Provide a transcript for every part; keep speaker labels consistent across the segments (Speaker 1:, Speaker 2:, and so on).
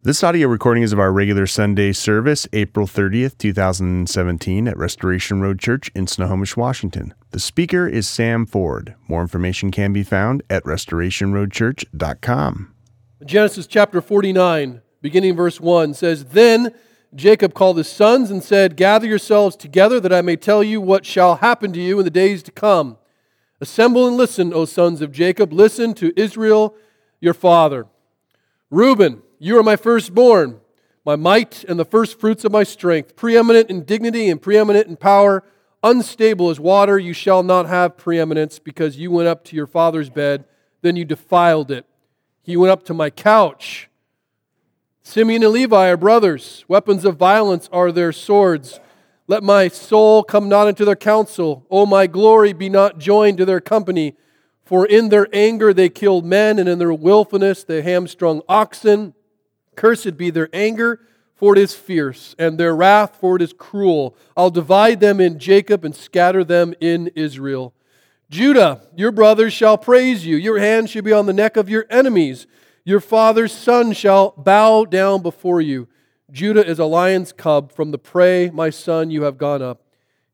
Speaker 1: This audio recording is of our regular Sunday service, April 30th, 2017, at Restoration Road Church in Snohomish, Washington. The speaker is Sam Ford. More information can be found at restorationroadchurch.com.
Speaker 2: Genesis chapter 49, beginning verse 1, says, Then Jacob called his sons and said, Gather yourselves together that I may tell you what shall happen to you in the days to come. Assemble and listen, O sons of Jacob. Listen to Israel, your father. Reuben, you are my firstborn, my might and the firstfruits of my strength, preeminent in dignity and preeminent in power, unstable as water. You shall not have preeminence because you went up to your father's bed, then you defiled it. He went up to my couch. Simeon and Levi are brothers. Weapons of violence are their swords. Let my soul come not into their counsel. O my glory, be not joined to their company. For in their anger they killed men, and in their willfulness they hamstrung oxen. Cursed be their anger, for it is fierce, and their wrath, for it is cruel. I'll divide them in Jacob and scatter them in Israel. Judah, your brothers shall praise you. Your hand shall be on the neck of your enemies. Your father's son shall bow down before you. Judah is a lion's cub. From the prey, my son, you have gone up.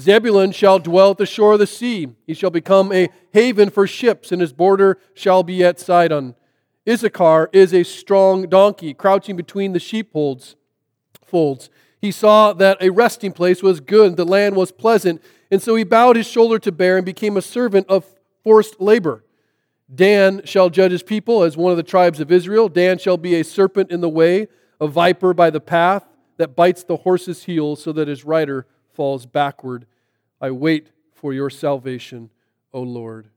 Speaker 2: Zebulun shall dwell at the shore of the sea. He shall become a haven for ships, and his border shall be at Sidon. Issachar is a strong donkey, crouching between the sheepfolds. Folds. He saw that a resting place was good, the land was pleasant, and so he bowed his shoulder to bear and became a servant of forced labor. Dan shall judge his people as one of the tribes of Israel. Dan shall be a serpent in the way, a viper by the path that bites the horse's heel so that his rider falls backward. I wait for your salvation, O Lord.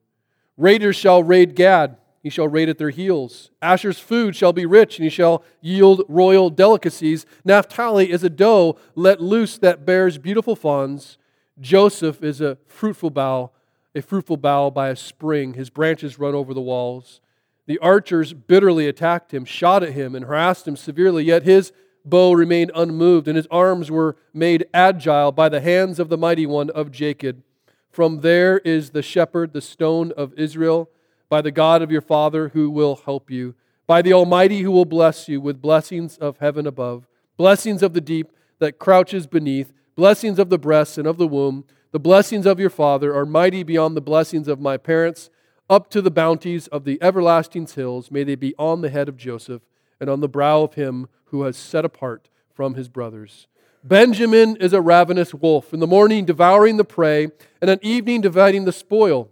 Speaker 2: Raiders shall raid Gad he shall raid at their heels. Asher's food shall be rich, and he shall yield royal delicacies. Naphtali is a doe let loose that bears beautiful fawns. Joseph is a fruitful bough, a fruitful bough by a spring. His branches run over the walls. The archers bitterly attacked him, shot at him, and harassed him severely, yet his bow remained unmoved, and his arms were made agile by the hands of the mighty one of Jacob. From there is the shepherd, the stone of Israel by the God of your Father who will help you, by the Almighty who will bless you with blessings of heaven above, blessings of the deep that crouches beneath, blessings of the breasts and of the womb. The blessings of your Father are mighty beyond the blessings of my parents, up to the bounties of the everlasting hills. May they be on the head of Joseph and on the brow of him who has set apart from his brothers. Benjamin is a ravenous wolf, in the morning devouring the prey, and at evening dividing the spoil.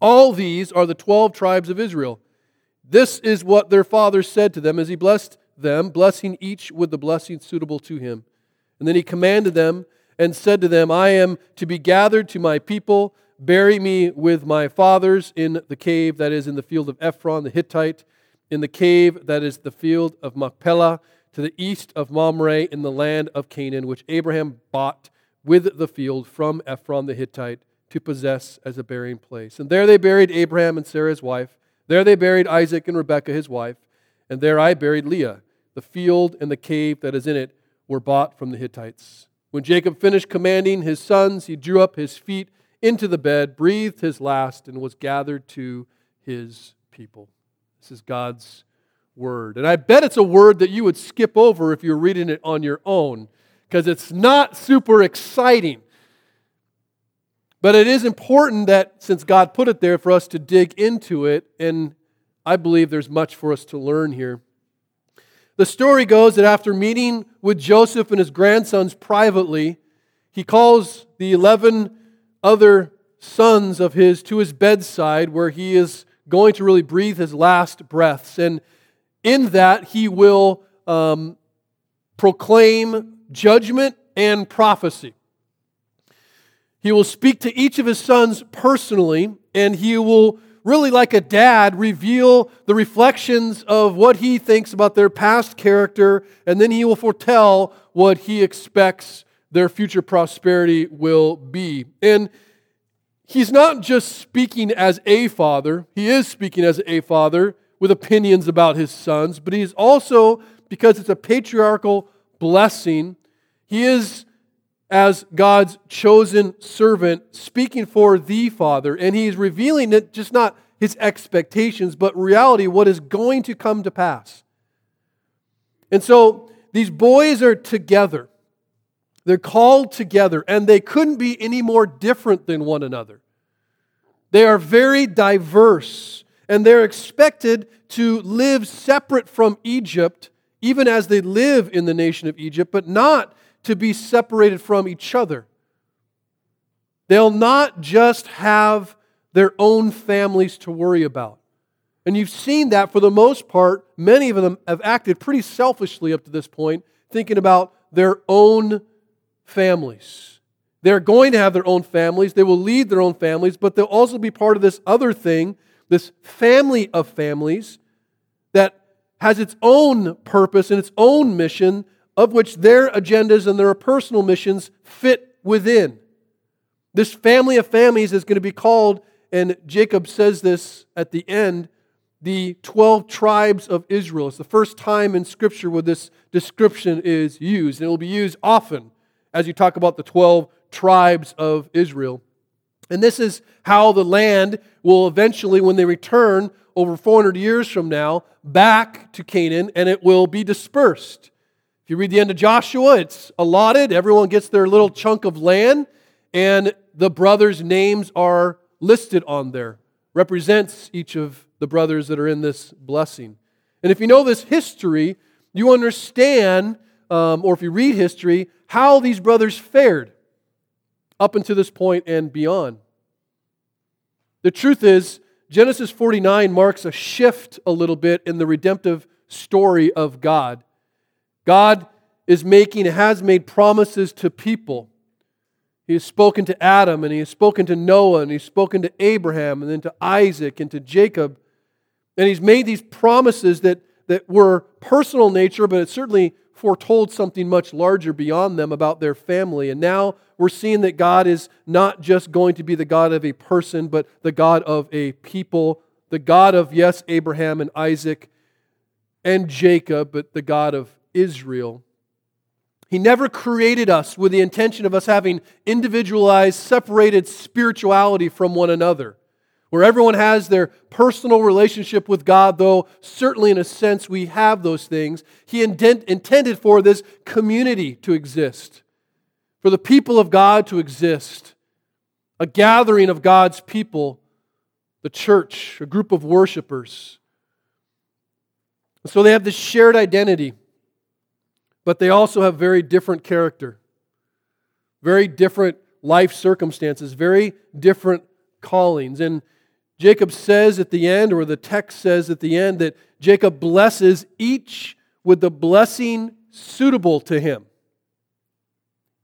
Speaker 2: All these are the 12 tribes of Israel. This is what their father said to them as he blessed them, blessing each with the blessing suitable to him. And then he commanded them and said to them, I am to be gathered to my people. Bury me with my fathers in the cave that is in the field of Ephron the Hittite, in the cave that is the field of Machpelah, to the east of Mamre in the land of Canaan, which Abraham bought with the field from Ephron the Hittite to possess as a burying place. And there they buried Abraham and Sarah his wife. There they buried Isaac and Rebekah his wife. And there I buried Leah. The field and the cave that is in it were bought from the Hittites. When Jacob finished commanding his sons, he drew up his feet into the bed, breathed his last, and was gathered to his people. This is God's word. And I bet it's a word that you would skip over if you're reading it on your own, because it's not super exciting. But it is important that since God put it there for us to dig into it, and I believe there's much for us to learn here. The story goes that after meeting with Joseph and his grandsons privately, he calls the 11 other sons of his to his bedside where he is going to really breathe his last breaths. And in that, he will um, proclaim judgment and prophecy. He will speak to each of his sons personally, and he will really, like a dad, reveal the reflections of what he thinks about their past character, and then he will foretell what he expects their future prosperity will be. And he's not just speaking as a father, he is speaking as a father with opinions about his sons, but he's also, because it's a patriarchal blessing, he is, as God's chosen servant, speaking for the Father, and he's revealing it just not his expectations, but reality, what is going to come to pass. And so these boys are together. They're called together, and they couldn't be any more different than one another. They are very diverse, and they're expected to live separate from Egypt, even as they live in the nation of Egypt, but not to be separated from each other. They'll not just have their own families to worry about. And you've seen that for the most part, many of them have acted pretty selfishly up to this point, thinking about their own families. They're going to have their own families, they will lead their own families, but they'll also be part of this other thing, this family of families that has its own purpose and its own mission, of which their agendas and their personal missions fit within. This family of families is going to be called, and Jacob says this at the end, the 12 tribes of Israel. It's the first time in Scripture where this description is used, and it will be used often as you talk about the 12 tribes of Israel. And this is how the land will eventually, when they return over 400 years from now, back to Canaan, and it will be dispersed. If you read the end of Joshua, it's allotted. Everyone gets their little chunk of land, and the brothers' names are listed on there. Represents each of the brothers that are in this blessing. And if you know this history, you understand, um, or if you read history, how these brothers fared up until this point and beyond. The truth is, Genesis 49 marks a shift a little bit in the redemptive story of God. God is making, has made promises to people. He has spoken to Adam, and he has spoken to Noah, and he's spoken to Abraham, and then to Isaac, and to Jacob. And he's made these promises that, that were personal nature, but it certainly foretold something much larger beyond them about their family. And now we're seeing that God is not just going to be the God of a person, but the God of a people, the God of, yes, Abraham and Isaac and Jacob, but the God of Israel. He never created us with the intention of us having individualized, separated spirituality from one another where everyone has their personal relationship with God, though certainly in a sense we have those things. He intended for this community to exist, for the people of God to exist, a gathering of God's people, the church, a group of worshipers. So they have this shared identity, but they also have very different character, very different life circumstances, very different callings. And Jacob says at the end, or the text says at the end, that Jacob blesses each with the blessing suitable to him.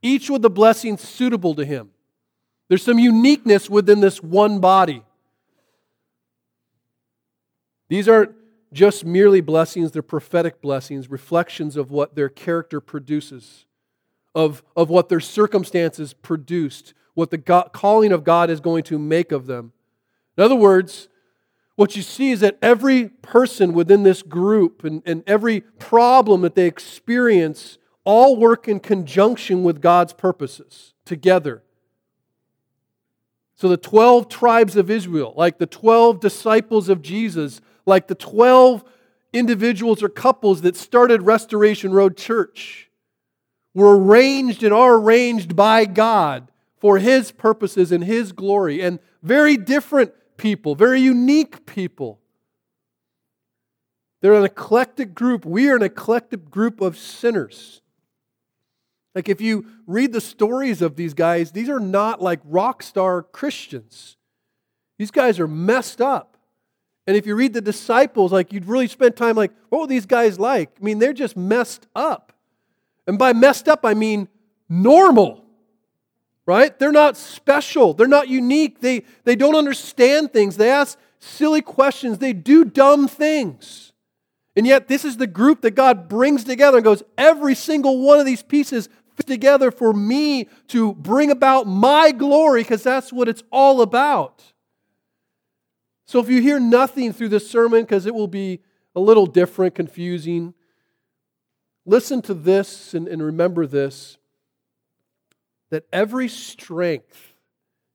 Speaker 2: Each with the blessing suitable to him. There's some uniqueness within this one body. These aren't just merely blessings, they're prophetic blessings, reflections of what their character produces, of, of what their circumstances produced, what the God, calling of God is going to make of them. In other words, what you see is that every person within this group and, and every problem that they experience all work in conjunction with God's purposes together. So the 12 tribes of Israel, like the 12 disciples of Jesus, like the 12 individuals or couples that started Restoration Road Church, were arranged and are arranged by God for His purposes and His glory, and very different people, very unique people. They're an eclectic group. We are an eclectic group of sinners. Like, if you read the stories of these guys, these are not like rock star Christians. These guys are messed up. And if you read the disciples, like, you'd really spend time like, what were these guys like? I mean, they're just messed up. And by messed up, I mean normal right? They're not special. They're not unique. They, they don't understand things. They ask silly questions. They do dumb things. And yet, this is the group that God brings together and goes, every single one of these pieces fit together for me to bring about my glory because that's what it's all about. So if you hear nothing through this sermon, because it will be a little different, confusing, listen to this and, and remember this that every strength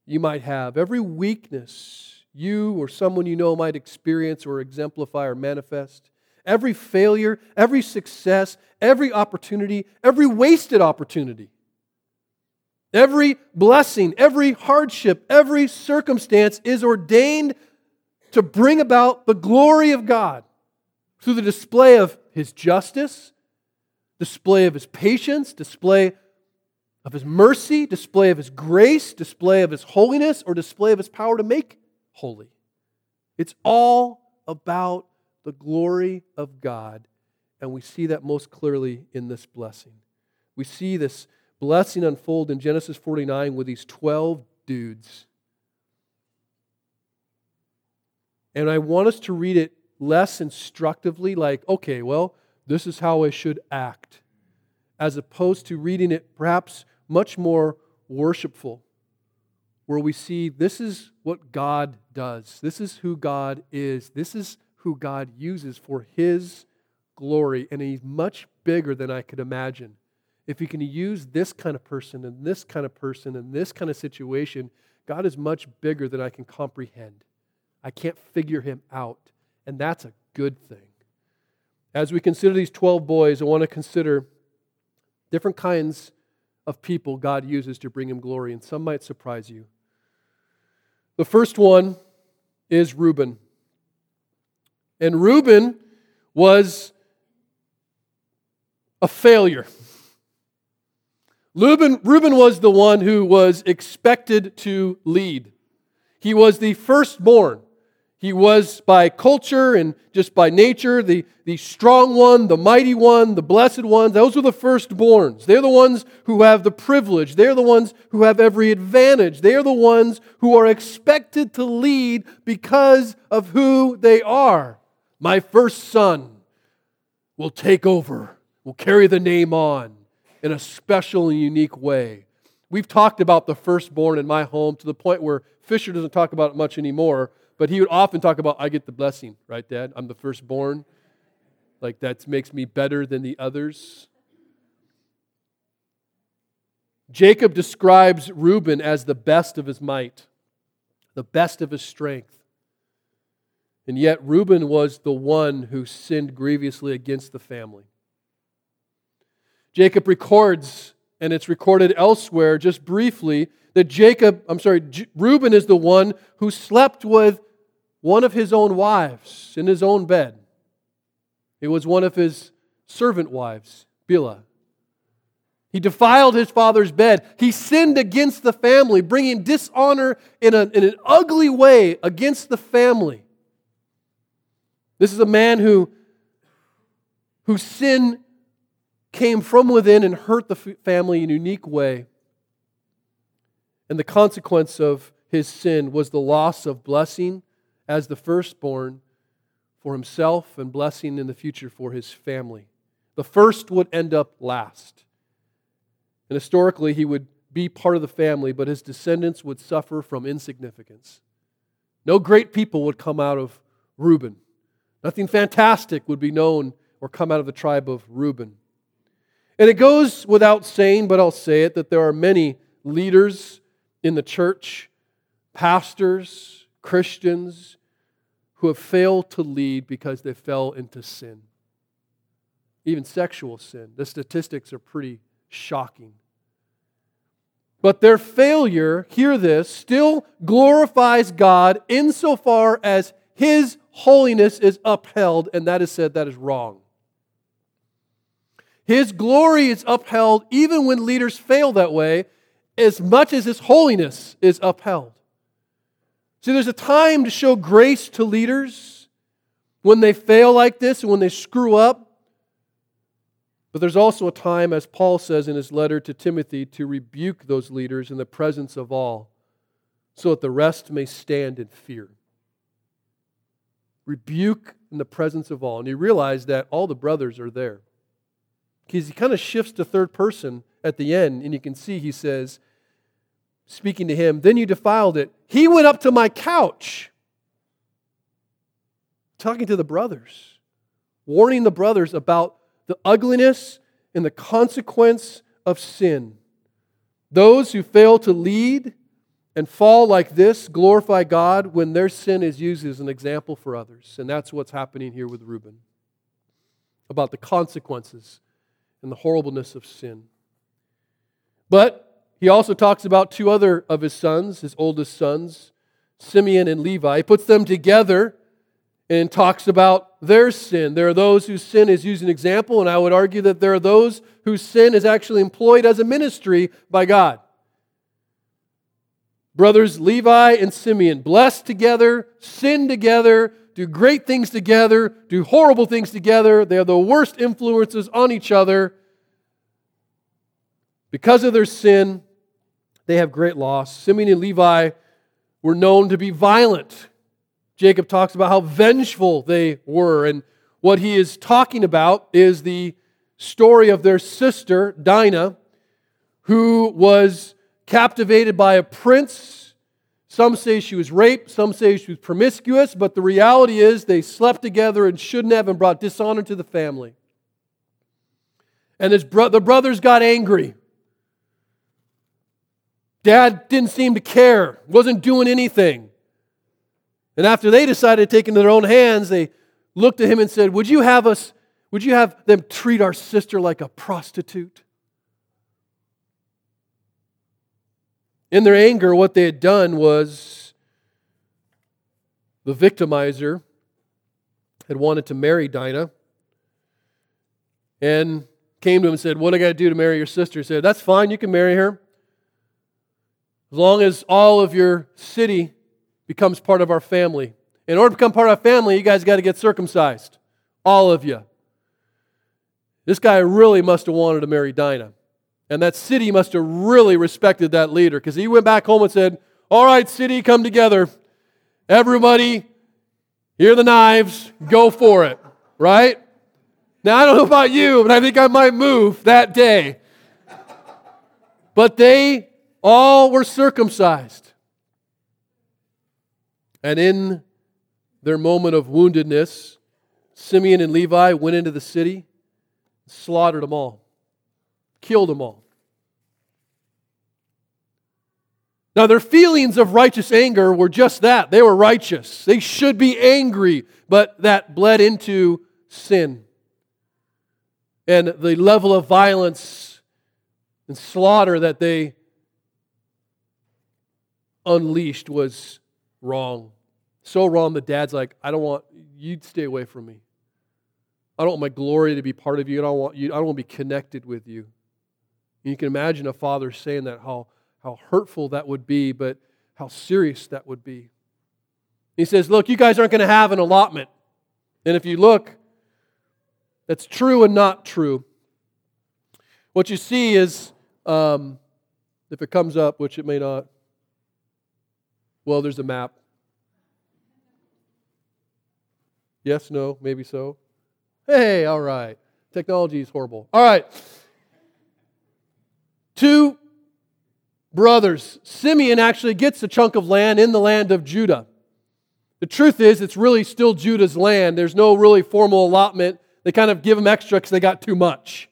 Speaker 2: you might have, every weakness you or someone you know might experience or exemplify or manifest, every failure, every success, every opportunity, every wasted opportunity, every blessing, every hardship, every circumstance is ordained to bring about the glory of God through the display of His justice, display of His patience, display of His mercy, display of His grace, display of His holiness, or display of His power to make holy. It's all about the glory of God, and we see that most clearly in this blessing. We see this blessing unfold in Genesis 49 with these 12 dudes. And I want us to read it less instructively, like, okay, well, this is how I should act, as opposed to reading it perhaps much more worshipful, where we see this is what God does, this is who God is, this is who God uses for His glory, and He's much bigger than I could imagine. If He can use this kind of person and this kind of person and this kind of situation, God is much bigger than I can comprehend. I can't figure Him out, and that's a good thing. As we consider these 12 boys, I want to consider different kinds of people God uses to bring Him glory, and some might surprise you. The first one is Reuben. And Reuben was a failure. Reuben, Reuben was the one who was expected to lead. He was the firstborn. He was by culture and just by nature the, the strong one, the mighty one, the blessed one. Those are the firstborns. They're the ones who have the privilege. They're the ones who have every advantage. They are the ones who are expected to lead because of who they are. My first son will take over, will carry the name on in a special and unique way. We've talked about the firstborn in my home to the point where Fisher doesn't talk about it much anymore but he would often talk about, I get the blessing, right, Dad? I'm the firstborn. Like that makes me better than the others. Jacob describes Reuben as the best of his might, the best of his strength. And yet, Reuben was the one who sinned grievously against the family. Jacob records, and it's recorded elsewhere just briefly, that Jacob, I'm sorry, Reuben is the one who slept with one of his own wives in his own bed. It was one of his servant wives, Bilhah. He defiled his father's bed. He sinned against the family, bringing dishonor in, a, in an ugly way against the family. This is a man who, whose sin came from within and hurt the family in a unique way. And the consequence of his sin was the loss of blessing as the firstborn for himself and blessing in the future for his family. The first would end up last. And historically, he would be part of the family, but his descendants would suffer from insignificance. No great people would come out of Reuben. Nothing fantastic would be known or come out of the tribe of Reuben. And it goes without saying, but I'll say it, that there are many leaders in the church, pastors, Christians, who have failed to lead because they fell into sin, even sexual sin. The statistics are pretty shocking. But their failure, hear this, still glorifies God insofar as His holiness is upheld, and that is said that is wrong. His glory is upheld even when leaders fail that way, as much as His holiness is upheld. See, there's a time to show grace to leaders when they fail like this and when they screw up. But there's also a time, as Paul says in his letter to Timothy, to rebuke those leaders in the presence of all, so that the rest may stand in fear. Rebuke in the presence of all. And you realize that all the brothers are there. Because he kind of shifts to third person at the end, and you can see he says, speaking to him, Then you defiled it. He went up to my couch, talking to the brothers, warning the brothers about the ugliness and the consequence of sin. Those who fail to lead and fall like this glorify God when their sin is used as an example for others. And that's what's happening here with Reuben about the consequences and the horribleness of sin. But he also talks about two other of his sons, his oldest sons, Simeon and Levi. He puts them together and talks about their sin. There are those whose sin is used an example, and I would argue that there are those whose sin is actually employed as a ministry by God. Brothers Levi and Simeon, blessed together, sin together, do great things together, do horrible things together. They are the worst influences on each other. Because of their sin, they have great loss. Simeon and Levi were known to be violent. Jacob talks about how vengeful they were. And what he is talking about is the story of their sister, Dinah, who was captivated by a prince. Some say she was raped, some say she was promiscuous, but the reality is they slept together and shouldn't have and brought dishonor to the family. And bro- the brothers got angry. Dad didn't seem to care, wasn't doing anything. And after they decided to take into their own hands, they looked at him and said, Would you have us, would you have them treat our sister like a prostitute? In their anger, what they had done was the victimizer had wanted to marry Dinah and came to him and said, What do I got to do to marry your sister? He said, That's fine, you can marry her. As long as all of your city becomes part of our family. In order to become part of our family, you guys got to get circumcised. All of you. This guy really must have wanted to marry Dinah. And that city must have really respected that leader because he went back home and said, All right, city, come together. Everybody, here are the knives, go for it. Right? Now, I don't know about you, but I think I might move that day. But they all were circumcised. And in their moment of woundedness, Simeon and Levi went into the city, slaughtered them all, killed them all. Now, their feelings of righteous anger were just that. They were righteous. They should be angry, but that bled into sin. And the level of violence and slaughter that they unleashed was wrong. So wrong that dad's like, I don't want you'd stay away from me. I don't want my glory to be part of you. I don't want you, I don't want to be connected with you. And you can imagine a father saying that, how, how hurtful that would be, but how serious that would be. He says, Look, you guys aren't going to have an allotment. And if you look, that's true and not true. What you see is, um, if it comes up, which it may not, well, there's a map. Yes, no, maybe so. Hey, all right. Technology is horrible. All right. Two brothers. Simeon actually gets a chunk of land in the land of Judah. The truth is, it's really still Judah's land. There's no really formal allotment. They kind of give him extra because they got too much.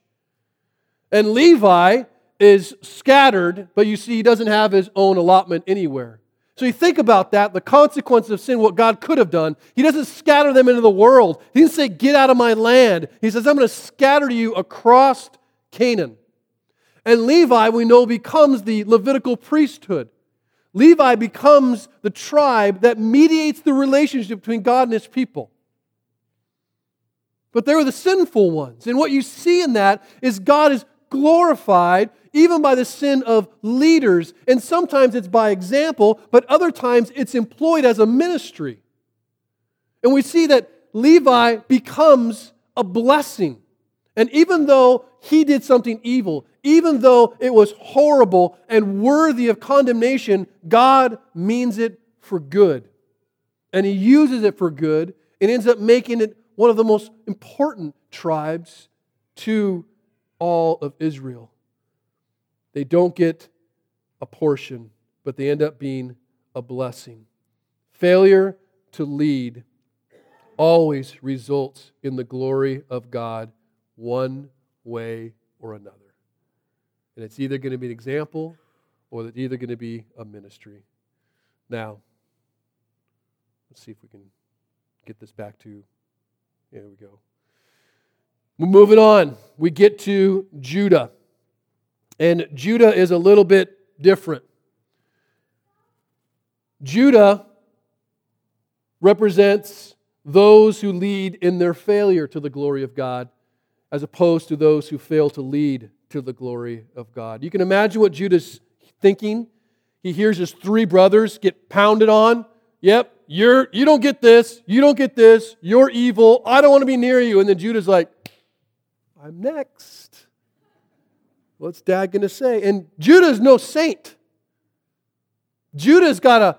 Speaker 2: And Levi is scattered, but you see, he doesn't have his own allotment anywhere. So you think about that, the consequences of sin, what God could have done. He doesn't scatter them into the world. He didn't say, Get out of my land. He says, I'm going to scatter you across Canaan. And Levi, we know, becomes the Levitical priesthood. Levi becomes the tribe that mediates the relationship between God and his people. But they were the sinful ones. And what you see in that is God is glorified even by the sin of leaders. And sometimes it's by example, but other times it's employed as a ministry. And we see that Levi becomes a blessing. And even though he did something evil, even though it was horrible and worthy of condemnation, God means it for good. And he uses it for good and ends up making it one of the most important tribes to all of Israel. They don't get a portion, but they end up being a blessing. Failure to lead always results in the glory of God one way or another. And it's either going to be an example or it's either going to be a ministry. Now, let's see if we can get this back to. There we go. Moving on. We get to Judah. And Judah is a little bit different. Judah represents those who lead in their failure to the glory of God, as opposed to those who fail to lead to the glory of God. You can imagine what Judah's thinking. He hears his three brothers get pounded on. Yep, you're you don't get this, you don't get this, you're evil, I don't want to be near you. And then Judah's like, I'm next. What's dad gonna say? And Judah's no saint. Judah's got a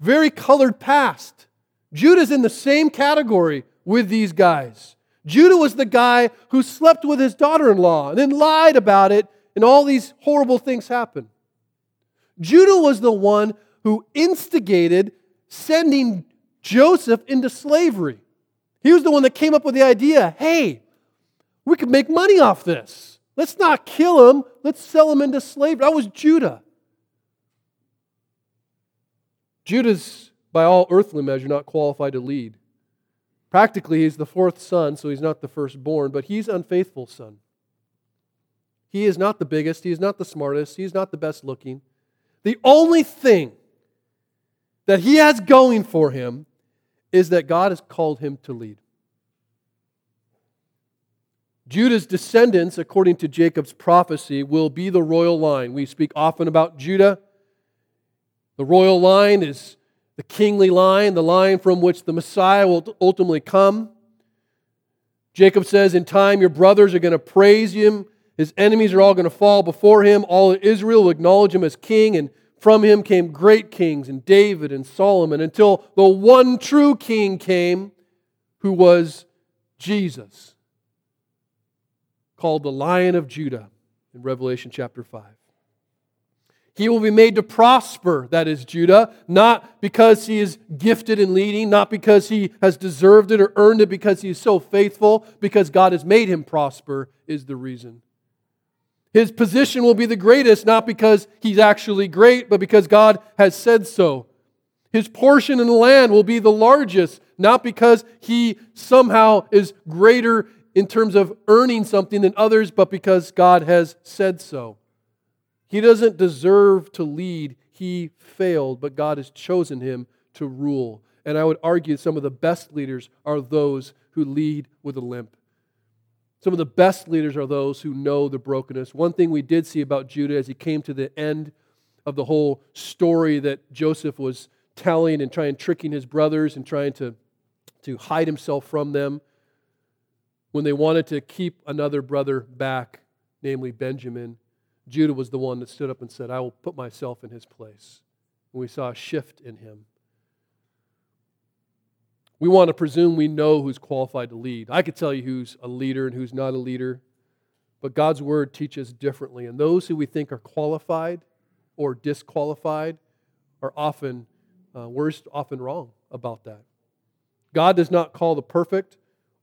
Speaker 2: very colored past. Judah's in the same category with these guys. Judah was the guy who slept with his daughter in law and then lied about it, and all these horrible things happened. Judah was the one who instigated sending Joseph into slavery. He was the one that came up with the idea hey, we could make money off this. Let's not kill him, let's sell him into slavery. That was Judah. Judah's, by all earthly measure, not qualified to lead. Practically, he's the fourth son, so he's not the firstborn, but he's unfaithful son. He is not the biggest, he is not the smartest, he is not the best looking. The only thing that he has going for him is that God has called him to lead. Judah's descendants, according to Jacob's prophecy, will be the royal line. We speak often about Judah. The royal line is the kingly line, the line from which the Messiah will ultimately come. Jacob says, In time, your brothers are going to praise him. His enemies are all going to fall before him. All Israel will acknowledge him as king, and from him came great kings, and David and Solomon, until the one true king came, who was Jesus, called the Lion of Judah in Revelation chapter 5. He will be made to prosper, that is Judah, not because he is gifted in leading, not because he has deserved it or earned it because he is so faithful, because God has made him prosper, is the reason. His position will be the greatest, not because he's actually great, but because God has said so. His portion in the land will be the largest, not because he somehow is greater in terms of earning something than others, but because God has said so. He doesn't deserve to lead. He failed, but God has chosen him to rule. And I would argue some of the best leaders are those who lead with a limp. Some of the best leaders are those who know the brokenness. One thing we did see about Judah as he came to the end of the whole story that Joseph was telling and trying tricking his brothers and trying to, to hide himself from them when they wanted to keep another brother back, namely Benjamin, Judah was the one that stood up and said, I will put myself in his place. And we saw a shift in him. We want to presume we know who's qualified to lead. I could tell you who's a leader and who's not a leader, but God's word teaches differently. And those who we think are qualified or disqualified are often, uh, we're often wrong about that. God does not call the perfect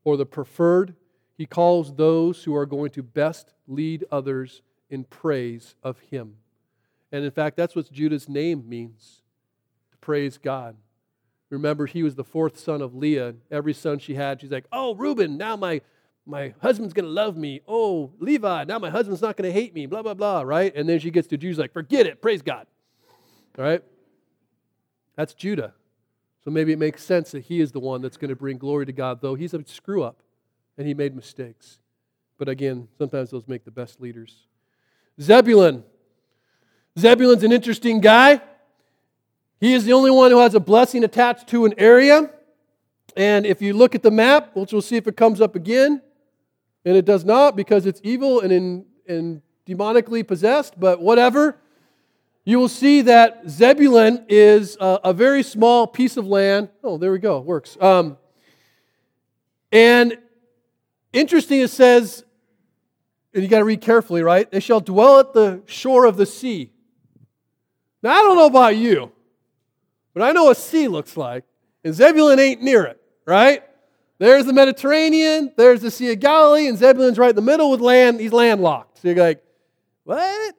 Speaker 2: or the preferred, He calls those who are going to best lead others in praise of him. And in fact, that's what Judah's name means to praise God. Remember, he was the fourth son of Leah. Every son she had, she's like, Oh, Reuben, now my, my husband's going to love me. Oh, Levi, now my husband's not going to hate me, blah, blah, blah, right? And then she gets to Judah, like, Forget it, praise God. All right? That's Judah. So maybe it makes sense that he is the one that's going to bring glory to God, though he's a screw up and he made mistakes. But again, sometimes those make the best leaders. Zebulun. Zebulun's an interesting guy. He is the only one who has a blessing attached to an area. And if you look at the map, which we'll see if it comes up again, and it does not because it's evil and, in, and demonically possessed, but whatever, you will see that Zebulun is a, a very small piece of land. Oh, there we go, works. Um, and interesting, it says and you got to read carefully, right? They shall dwell at the shore of the sea. Now, I don't know about you, but I know what sea looks like, and Zebulun ain't near it, right? There's the Mediterranean, there's the Sea of Galilee, and Zebulun's right in the middle with land. He's landlocked. So you're like, what?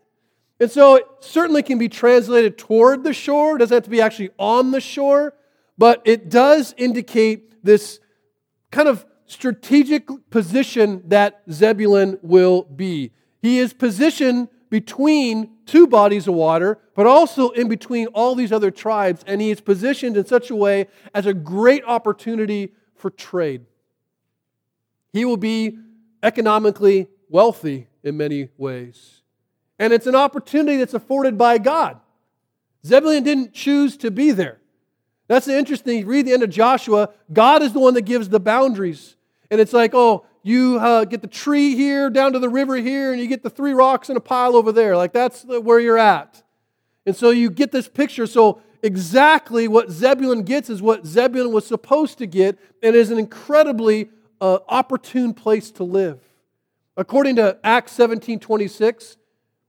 Speaker 2: And so it certainly can be translated toward the shore. It doesn't have to be actually on the shore, but it does indicate this kind of strategic position that Zebulun will be. He is positioned between two bodies of water, but also in between all these other tribes, and he is positioned in such a way as a great opportunity for trade. He will be economically wealthy in many ways. And it's an opportunity that's afforded by God. Zebulun didn't choose to be there. That's the interesting. Read the end of Joshua, God is the one that gives the boundaries. And it's like, oh, you uh, get the tree here down to the river here, and you get the three rocks in a pile over there. Like that's where you're at. And so you get this picture. So exactly what Zebulun gets is what Zebulun was supposed to get, and is an incredibly uh, opportune place to live. According to Acts 17 26,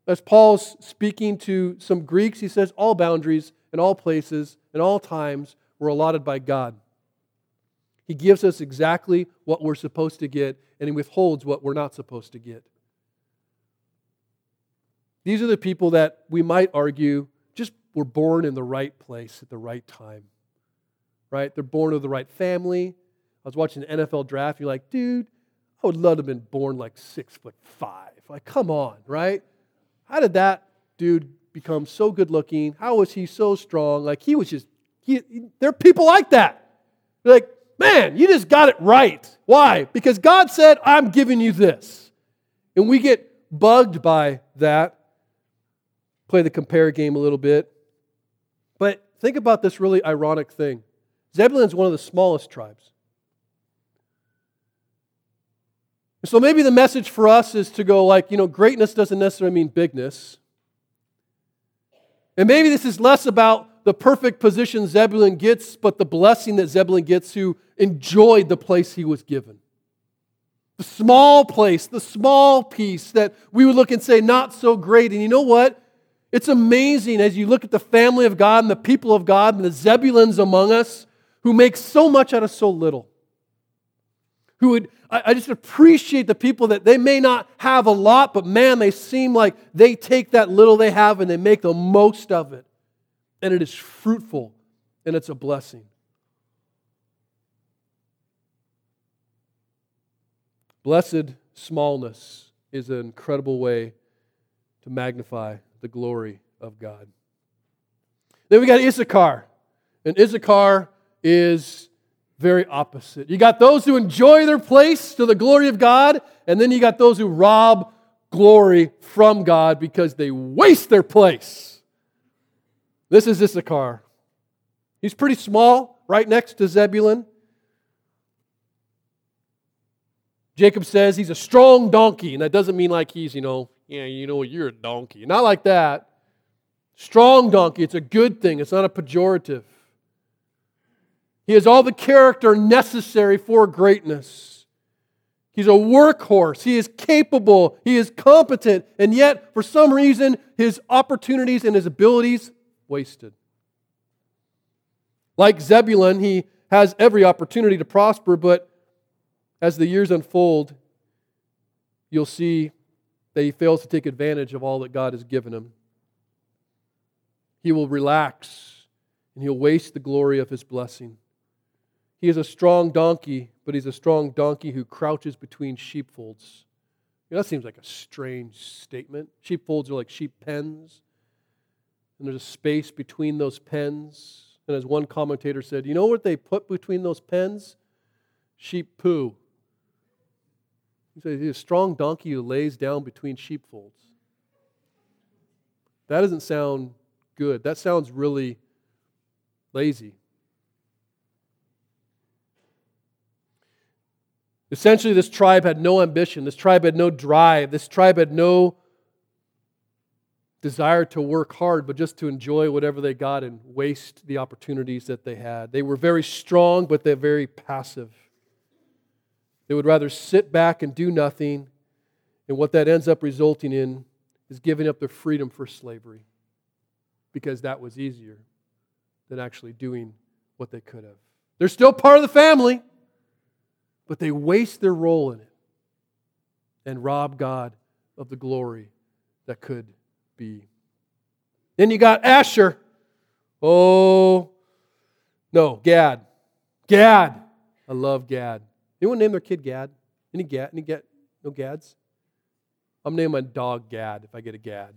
Speaker 2: as Paul's speaking to some Greeks, he says, All boundaries and all places and all times were allotted by God. He gives us exactly what we're supposed to get, and He withholds what we're not supposed to get. These are the people that we might argue just were born in the right place at the right time. Right? They're born of the right family. I was watching the NFL draft. You're like, dude, I would love to have been born like six foot five. Like, come on, right? How did that dude become so good looking? How was he so strong? Like, he was just, he, there are people like that. They're like, man, you just got it right. Why? Because God said, I'm giving you this. And we get bugged by that. Play the compare game a little bit. But think about this really ironic thing Zebulun's one of the smallest tribes. So maybe the message for us is to go like, you know, greatness doesn't necessarily mean bigness. And maybe this is less about the perfect position Zebulun gets, but the blessing that Zebulun gets who enjoyed the place he was given. The small place, the small piece that we would look and say, not so great. And you know what? It's amazing as you look at the family of God and the people of God and the Zebuluns among us who make so much out of so little. Who would, I, I just appreciate the people that they may not have a lot, but man, they seem like they take that little they have and they make the most of it. And it is fruitful and it's a blessing. Blessed smallness is an incredible way to magnify the glory of God. Then we got Issachar. And Issachar is very opposite. You got those who enjoy their place to the glory of God, and then you got those who rob glory from God because they waste their place. This is Issachar. He's pretty small, right next to Zebulun. Jacob says he's a strong donkey, and that doesn't mean like he's, you know, yeah, you know, you're a donkey. Not like that. Strong donkey, it's a good thing, it's not a pejorative. He has all the character necessary for greatness. He's a workhorse. He is capable. He is competent. And yet, for some reason, his opportunities and his abilities wasted. Like Zebulun, he has every opportunity to prosper, but as the years unfold, you'll see that he fails to take advantage of all that God has given him. He will relax and he'll waste the glory of his blessing. He is a strong donkey, but he's a strong donkey who crouches between sheepfolds. You know, that seems like a strange statement. Sheepfolds are like sheep pens, and there's a space between those pens. And as one commentator said, you know what they put between those pens? Sheep poo. He says a strong donkey who lays down between sheepfolds. That doesn't sound good. That sounds really lazy. Essentially, this tribe had no ambition. This tribe had no drive. This tribe had no desire to work hard, but just to enjoy whatever they got and waste the opportunities that they had. They were very strong, but they're very passive. They would rather sit back and do nothing And what that ends up resulting in is giving up their freedom for slavery because that was easier than actually doing what they could have. They're still part of the family, but they waste their role in it and rob God of the glory that could be. Then you got Asher. Oh, no, Gad. Gad. I love Gad. Anyone name their kid Gad? Any Gad? Any Gad? No Gads? I'm naming my dog Gad if I get a Gad.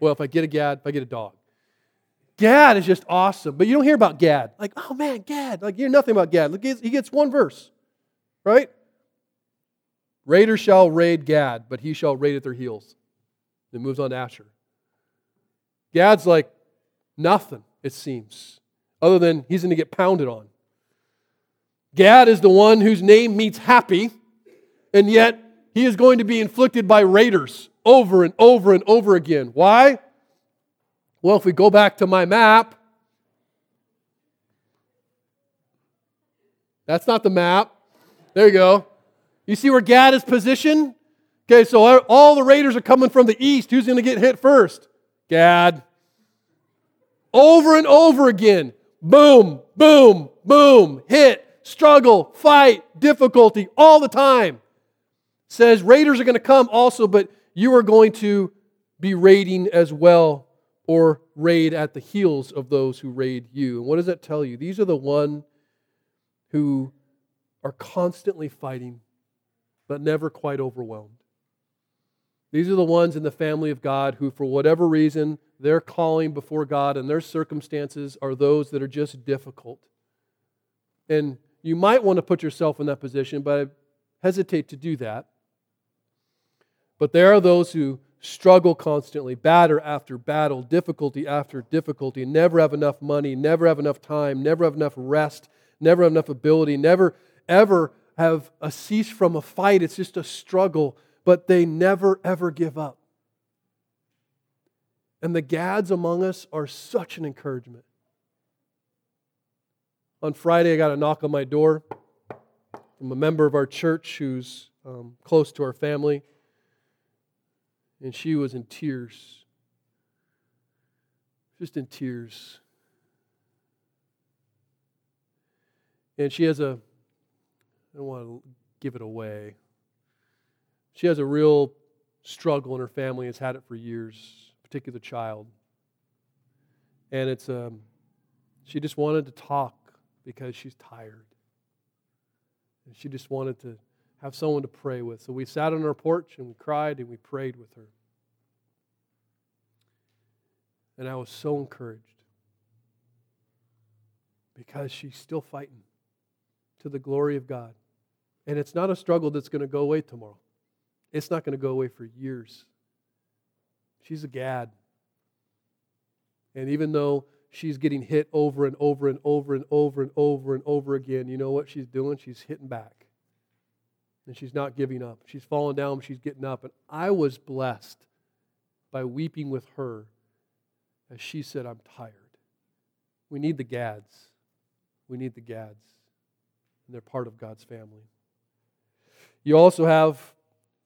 Speaker 2: Well, if I get a Gad, if I get a dog. Gad is just awesome. But you don't hear about Gad. Like, oh man, Gad. Like, you hear nothing about Gad. Look, he gets one verse, right? Raiders shall raid Gad, but he shall raid at their heels. Then moves on to Asher. Gad's like nothing, it seems, other than he's going to get pounded on. Gad is the one whose name means happy, and yet he is going to be inflicted by raiders over and over and over again. Why? Well, if we go back to my map, that's not the map. There you go. You see where Gad is positioned? Okay, so all the raiders are coming from the east. Who's going to get hit first? Gad. Over and over again. Boom, boom, boom. Hit, struggle, fight, difficulty all the time. Says raiders are going to come also, but you are going to be raiding as well or raid at the heels of those who raid you. And what does that tell you? These are the one who are constantly fighting but never quite overwhelmed. These are the ones in the family of God who, for whatever reason, their calling before God and their circumstances are those that are just difficult. And you might want to put yourself in that position, but I hesitate to do that. But there are those who struggle constantly, batter after battle, difficulty after difficulty, never have enough money, never have enough time, never have enough rest, never have enough ability, never ever have a cease from a fight. It's just a struggle, but they never, ever give up. And the Gads among us are such an encouragement. On Friday, I got a knock on my door from a member of our church who's um, close to our family, and she was in tears. Just in tears. And she has a I don't want to give it away. She has a real struggle in her family, has had it for years, particular child. And it's um, she just wanted to talk because she's tired. And she just wanted to have someone to pray with. So we sat on our porch and we cried and we prayed with her. And I was so encouraged because she's still fighting to the glory of God. And it's not a struggle that's going to go away tomorrow. It's not going to go away for years. She's a gad. And even though she's getting hit over and over and over and over and over and over again, you know what she's doing? She's hitting back. And she's not giving up. She's falling down, but she's getting up. And I was blessed by weeping with her as she said, I'm tired. We need the gads. We need the gads. And they're part of God's family. You also have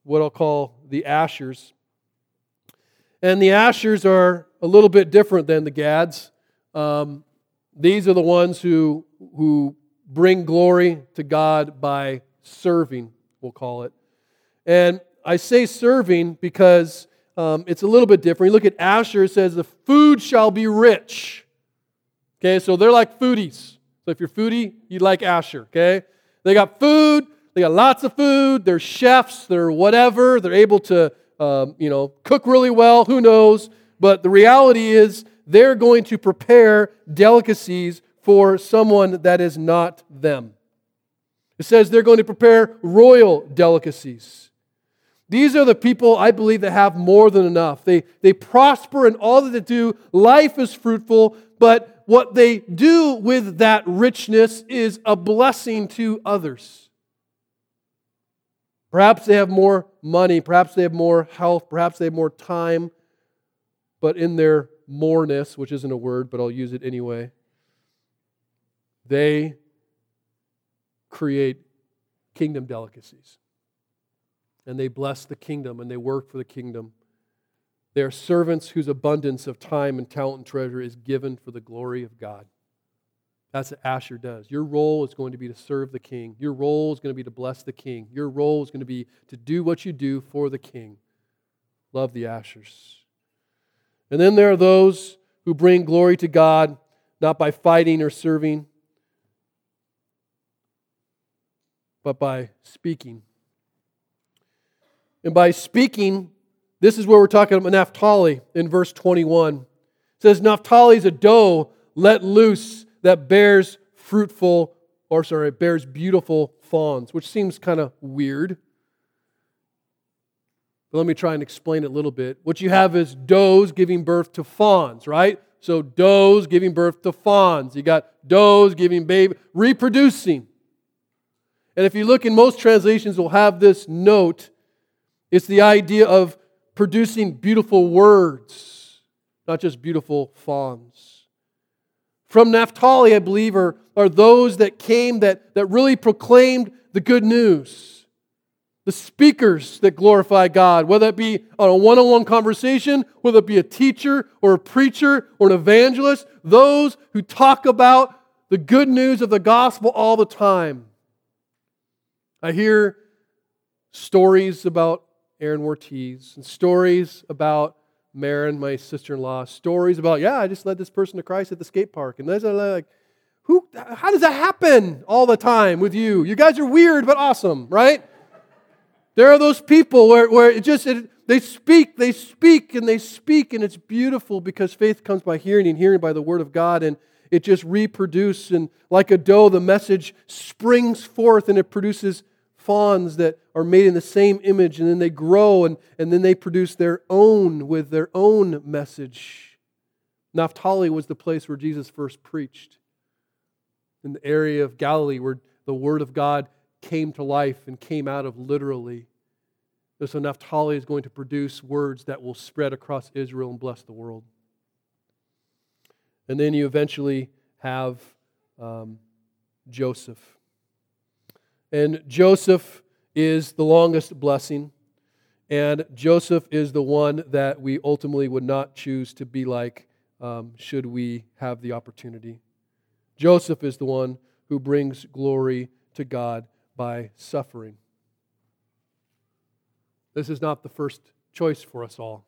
Speaker 2: what I'll call the Ashers. And the Ashers are a little bit different than the Gads. Um, these are the ones who, who bring glory to God by serving, we'll call it. And I say serving because um, it's a little bit different. You look at Asher, it says, The food shall be rich. Okay, so they're like foodies. So if you're foodie, you like Asher, okay? They got food, they got lots of food. They're chefs. They're whatever. They're able to, um, you know, cook really well. Who knows? But the reality is, they're going to prepare delicacies for someone that is not them. It says they're going to prepare royal delicacies. These are the people I believe that have more than enough. They, they prosper in all that they do. Life is fruitful, but what they do with that richness is a blessing to others. Perhaps they have more money, perhaps they have more health, perhaps they have more time, but in their moreness, which isn't a word, but I'll use it anyway, they create kingdom delicacies. and they bless the kingdom and they work for the kingdom. They are servants whose abundance of time and talent and treasure is given for the glory of God. That's what Asher does. Your role is going to be to serve the king. Your role is going to be to bless the king. Your role is going to be to do what you do for the king. Love the Ashers. And then there are those who bring glory to God not by fighting or serving, but by speaking. And by speaking, this is where we're talking about Naphtali in verse 21. It says, Naphtali is a doe let loose that bears fruitful, or sorry, it bears beautiful fawns, which seems kind of weird. But let me try and explain it a little bit. What you have is does giving birth to fawns, right? So does giving birth to fawns. You got does giving baby, reproducing. And if you look in most translations, will have this note. It's the idea of producing beautiful words, not just beautiful fawns. From Naphtali, I believe, are, are those that came that, that really proclaimed the good news. The speakers that glorify God, whether it be on a one on one conversation, whether it be a teacher or a preacher or an evangelist, those who talk about the good news of the gospel all the time. I hear stories about Aaron Ortiz, and stories about Marin, my sister-in-law, stories about, yeah, I just led this person to Christ at the skate park. And those are like, who, how does that happen all the time with you? You guys are weird but awesome, right? there are those people where, where it just, it, they speak, they speak, and they speak, and it's beautiful because faith comes by hearing and hearing by the word of God, and it just reproduces, and like a doe, the message springs forth and it produces fawns that are made in the same image, and then they grow and, and then they produce their own with their own message. Naphtali was the place where Jesus first preached, in the area of Galilee where the Word of God came to life and came out of literally. And so Naphtali is going to produce words that will spread across Israel and bless the world. And then you eventually have um, Joseph. And Joseph is the longest blessing. And Joseph is the one that we ultimately would not choose to be like um, should we have the opportunity. Joseph is the one who brings glory to God by suffering. This is not the first choice for us all.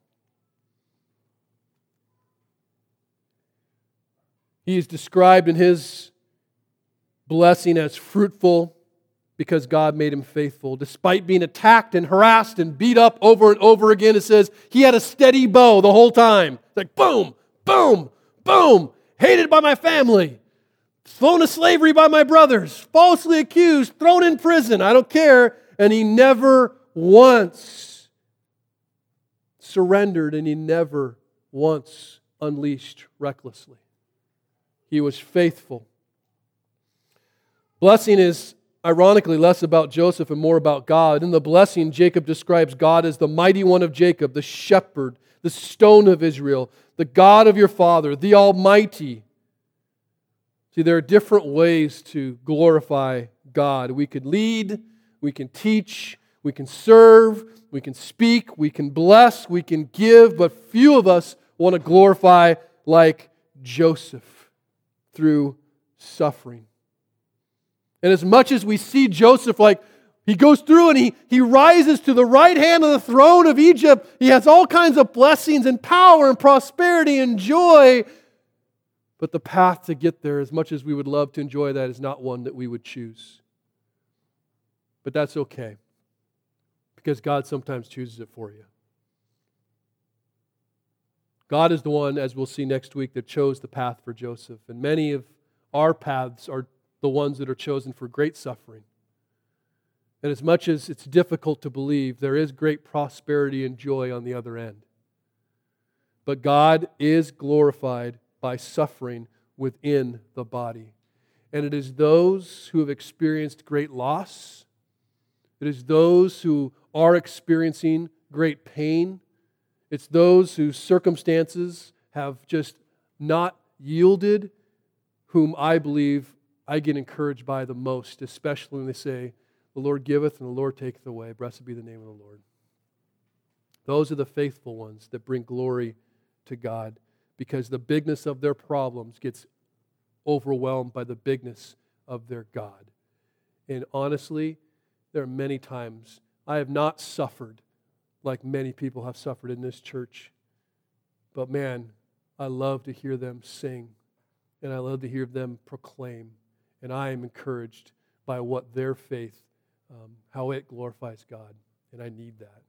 Speaker 2: He is described in his blessing as fruitful because God made him faithful. Despite being attacked and harassed and beat up over and over again, it says he had a steady bow the whole time. It's like boom, boom, boom, hated by my family, thrown to slavery by my brothers, falsely accused, thrown in prison. I don't care. And he never once surrendered and he never once unleashed recklessly. He was faithful. Blessing is ironically less about Joseph and more about God. In the blessing, Jacob describes God as the mighty one of Jacob, the shepherd, the stone of Israel, the God of your father, the Almighty. See, there are different ways to glorify God. We could lead, we can teach, we can serve, we can speak, we can bless, we can give, but few of us want to glorify like Joseph through suffering. And as much as we see Joseph like he goes through and he, he rises to the right hand of the throne of Egypt, he has all kinds of blessings and power and prosperity and joy. But the path to get there, as much as we would love to enjoy that, is not one that we would choose. But that's okay because God sometimes chooses it for you. God is the one, as we'll see next week, that chose the path for Joseph. And many of our paths are the ones that are chosen for great suffering. And as much as it's difficult to believe, there is great prosperity and joy on the other end. But God is glorified by suffering within the body. And it is those who have experienced great loss, it is those who are experiencing great pain, it's those whose circumstances have just not yielded, whom I believe I get encouraged by the most, especially when they say, The Lord giveth and the Lord taketh away. Blessed be the name of the Lord. Those are the faithful ones that bring glory to God because the bigness of their problems gets overwhelmed by the bigness of their God. And honestly, there are many times I have not suffered like many people have suffered in this church. But man, I love to hear them sing and I love to hear them proclaim. And I am encouraged by what their faith, um, how it glorifies God. And I need that.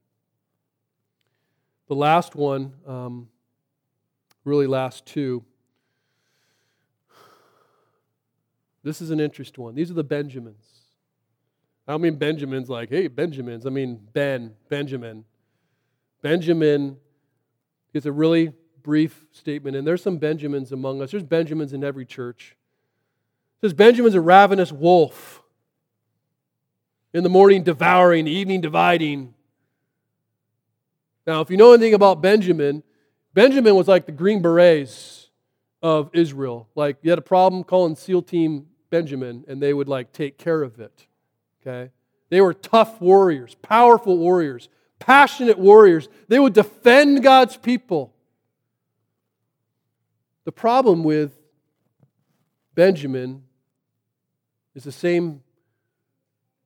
Speaker 2: The last one, um, really last two. This is an interesting one. These are the Benjamins. I don't mean Benjamin's like, hey, Benjamins. I mean Ben, Benjamin. Benjamin is a really brief statement, and there's some Benjamins among us. There's Benjamins in every church. Says Benjamin's a ravenous wolf. In the morning devouring, the evening dividing. Now, if you know anything about Benjamin, Benjamin was like the Green Berets of Israel. Like you had a problem calling SEAL Team Benjamin, and they would like take care of it. Okay? They were tough warriors, powerful warriors, passionate warriors. They would defend God's people. The problem with Benjamin is the same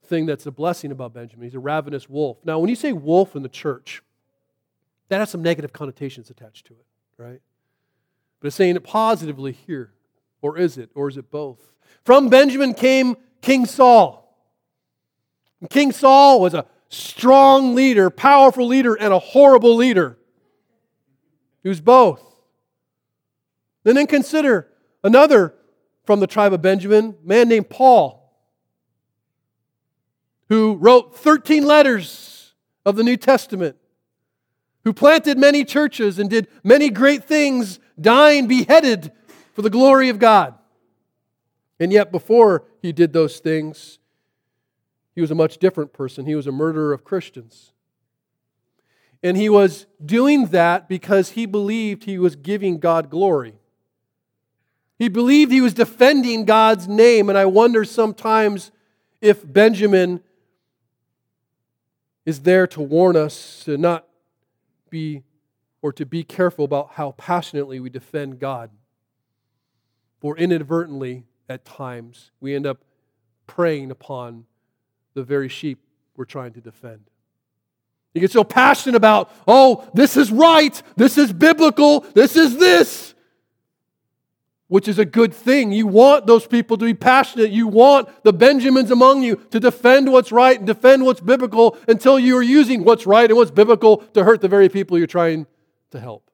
Speaker 2: thing that's a blessing about Benjamin. He's a ravenous wolf. Now, when you say wolf in the church, that has some negative connotations attached to it, right? But it's saying it positively here. Or is it? Or is it both? From Benjamin came King Saul. And King Saul was a strong leader, powerful leader, and a horrible leader. He was both. And then consider another from the tribe of Benjamin, man named Paul, who wrote 13 letters of the New Testament, who planted many churches and did many great things, dying beheaded for the glory of God. And yet, before he did those things, he was a much different person. He was a murderer of Christians. And he was doing that because he believed he was giving God glory. He believed he was defending God's name. And I wonder sometimes if Benjamin is there to warn us to not be or to be careful about how passionately we defend God. For inadvertently, at times, we end up preying upon the very sheep we're trying to defend. You get so passionate about, oh, this is right, this is biblical, this is this, which is a good thing. You want those people to be passionate. You want the Benjamins among you to defend what's right and defend what's biblical until you are using what's right and what's biblical to hurt the very people you're trying to help.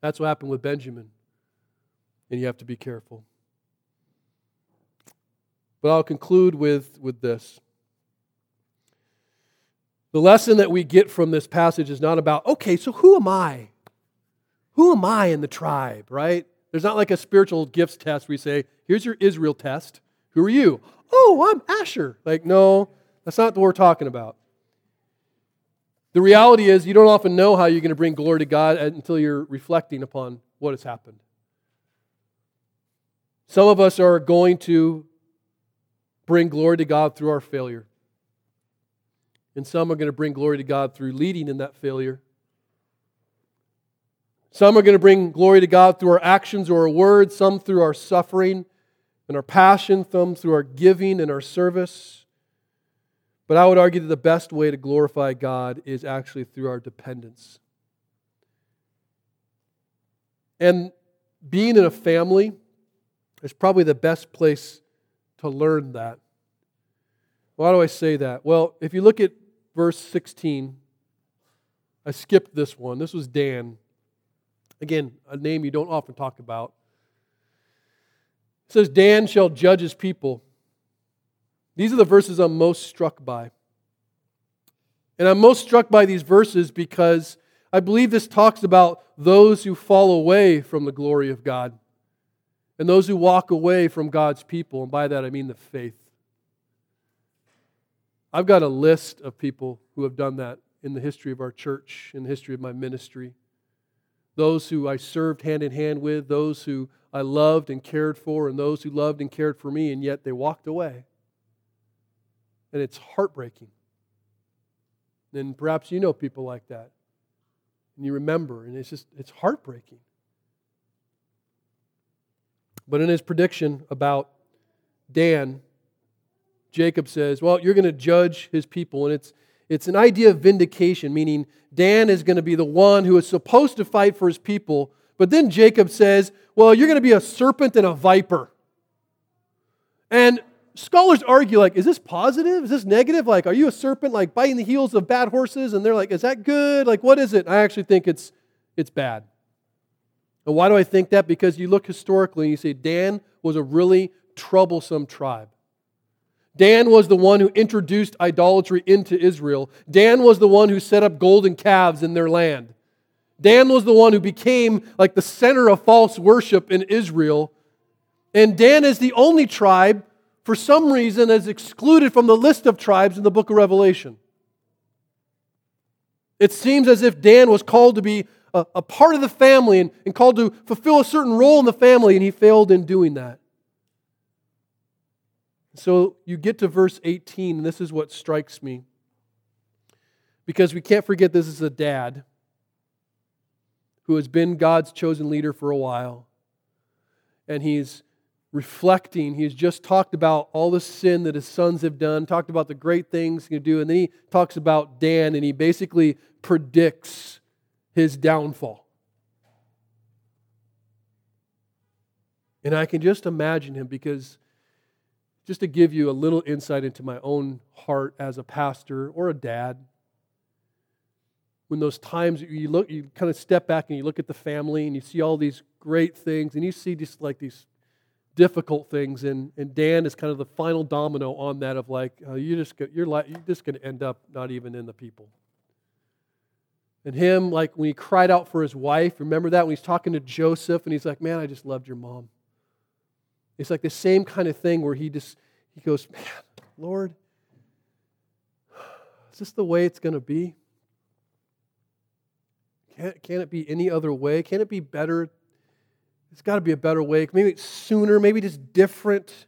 Speaker 2: That's what happened with Benjamin. And you have to be careful. But I'll conclude with, with this. The lesson that we get from this passage is not about, okay, so who am I? Who am I in the tribe, right? There's not like a spiritual gifts test where you say, here's your Israel test. Who are you? Oh, I'm Asher. Like, no, that's not what we're talking about. The reality is, you don't often know how you're going to bring glory to God until you're reflecting upon what has happened. Some of us are going to bring glory to God through our failure. And some are going to bring glory to God through leading in that failure. Some are going to bring glory to God through our actions or our words, some through our suffering and our passion, some through our giving and our service. But I would argue that the best way to glorify God is actually through our dependence. And being in a family is probably the best place to learn that. Why do I say that? Well, if you look at verse 16, I skipped this one. This was Dan. Again, a name you don't often talk about. It says, Dan shall judge his people. These are the verses I'm most struck by. And I'm most struck by these verses because I believe this talks about those who fall away from the glory of God and those who walk away from God's people. And by that I mean the faith. I've got a list of people who have done that in the history of our church, in the history of my ministry. Those who I served hand in hand with, those who I loved and cared for, and those who loved and cared for me, and yet they walked away. and it's heartbreaking. And perhaps you know people like that. And you remember, and it's just, it's heartbreaking. But in his prediction about Dan, Jacob says, Well, you're going to judge his people. And it's, it's an idea of vindication, meaning Dan is going to be the one who is supposed to fight for his people. But then Jacob says, Well, you're going to be a serpent and a viper. And scholars argue like, is this positive? Is this negative? Like, are you a serpent like biting the heels of bad horses? And they're like, is that good? Like, what is it? I actually think it's it's bad. And why do I think that? Because you look historically and you say Dan was a really troublesome tribe. Dan was the one who introduced idolatry into Israel. Dan was the one who set up golden calves in their land. Dan was the one who became like the center of false worship in Israel. And Dan is the only tribe, for some reason, that's excluded from the list of tribes in the book of Revelation. It seems as if Dan was called to be a, a part of the family and, and called to fulfill a certain role in the family, and he failed in doing that. So you get to verse 18, and this is what strikes me. Because we can't forget this is a dad who has been God's chosen leader for a while. And he's reflecting. He's just talked about all the sin that his sons have done, talked about the great things he can do, and then he talks about Dan, and he basically predicts his downfall. And I can just imagine him because just to give you a little insight into my own heart as a pastor or a dad, when those times you look, you kind of step back and you look at the family and you see all these great things and you see just like these difficult things and, and Dan is kind of the final domino on that of like uh, you just you're like you're just going to end up not even in the people. And him like when he cried out for his wife, remember that when he's talking to Joseph and he's like, "Man, I just loved your mom." It's like the same kind of thing where he just he goes, Man, Lord, is this the way it's going to be? Can't, can it be any other way? Can it be better? It's got to be a better way. Maybe sooner, maybe just different.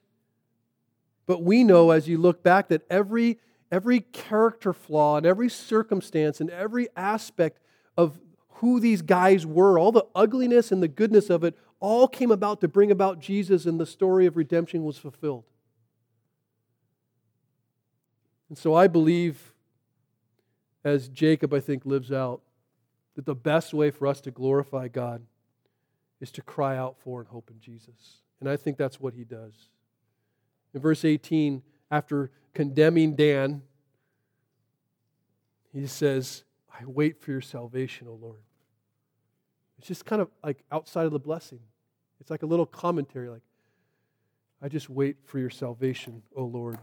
Speaker 2: But we know as you look back that every, every character flaw and every circumstance and every aspect of who these guys were, all the ugliness and the goodness of it, all came about to bring about Jesus, and the story of redemption was fulfilled. And so I believe, as Jacob, I think, lives out, that the best way for us to glorify God is to cry out for and hope in Jesus. And I think that's what he does. In verse 18, after condemning Dan, he says, I wait for your salvation, O Lord. It's just kind of like outside of the blessing. It's like a little commentary, like, I just wait for your salvation, O Lord.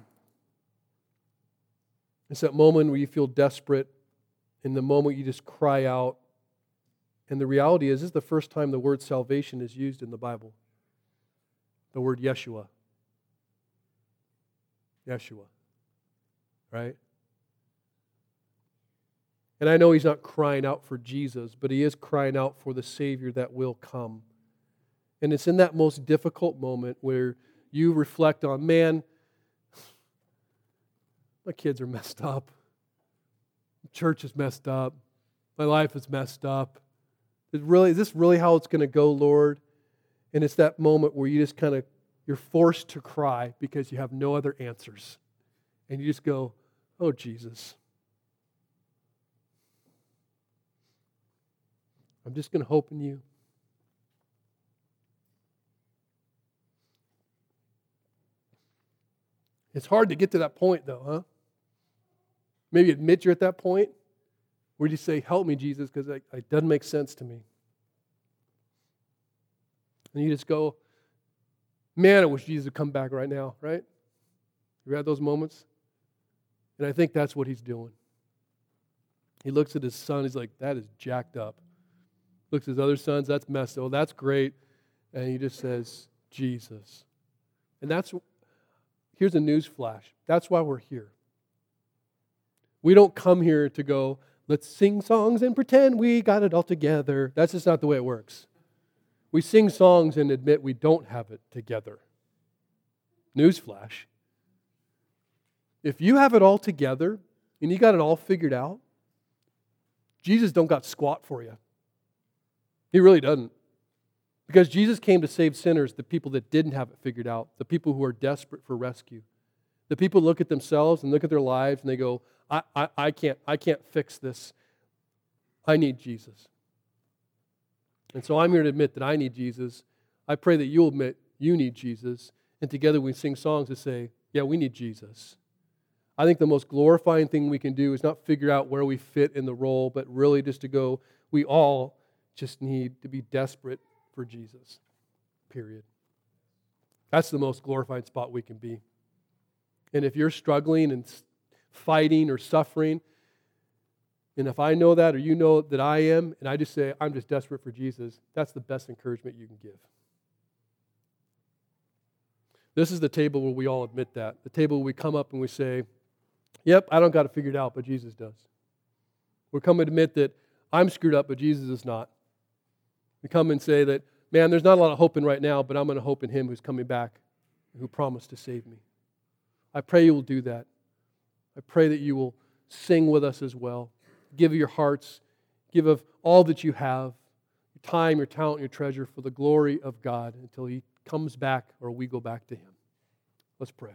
Speaker 2: It's that moment where you feel desperate, and the moment you just cry out. And the reality is, this is the first time the word salvation is used in the Bible. The word Yeshua. Yeshua. Right? And I know he's not crying out for Jesus, but he is crying out for the Savior that will come. And it's in that most difficult moment where you reflect on, man, my kids are messed up. church is messed up. My life is messed up. Is, really, is this really how it's going to go, Lord? And it's that moment where you just kind of, you're forced to cry because you have no other answers. And you just go, oh, Jesus. I'm just going to hope in you. It's hard to get to that point, though, huh? Maybe admit you're at that point where you say, Help me, Jesus, because it, it doesn't make sense to me. And you just go, Man, I wish Jesus would come back right now, right? You had those moments? And I think that's what he's doing. He looks at his son, he's like, That is jacked up looks at his other sons, that's messed up. Oh, that's great. And he just says, Jesus. And that's, here's a news flash. That's why we're here. We don't come here to go, let's sing songs and pretend we got it all together. That's just not the way it works. We sing songs and admit we don't have it together. Newsflash. If you have it all together and you got it all figured out, Jesus don't got squat for you. He really doesn't. Because Jesus came to save sinners, the people that didn't have it figured out, the people who are desperate for rescue. The people look at themselves and look at their lives and they go, I, I, I, can't, I can't fix this. I need Jesus. And so I'm here to admit that I need Jesus. I pray that you'll admit you need Jesus. And together we sing songs that say, Yeah, we need Jesus. I think the most glorifying thing we can do is not figure out where we fit in the role, but really just to go, we all just need to be desperate for Jesus. Period. That's the most glorified spot we can be. And if you're struggling and fighting or suffering, and if I know that or you know that I am, and I just say, I'm just desperate for Jesus, that's the best encouragement you can give. This is the table where we all admit that. The table where we come up and we say, Yep, I don't got it figured out, but Jesus does. We come and admit that I'm screwed up, but Jesus is not. We come and say that, man, there's not a lot of hope in right now, but I'm going to hope in Him who's coming back, who promised to save me. I pray you will do that. I pray that you will sing with us as well. Give of your hearts, give of all that you have, your time, your talent, your treasure for the glory of God until He comes back or we go back to Him. Let's pray.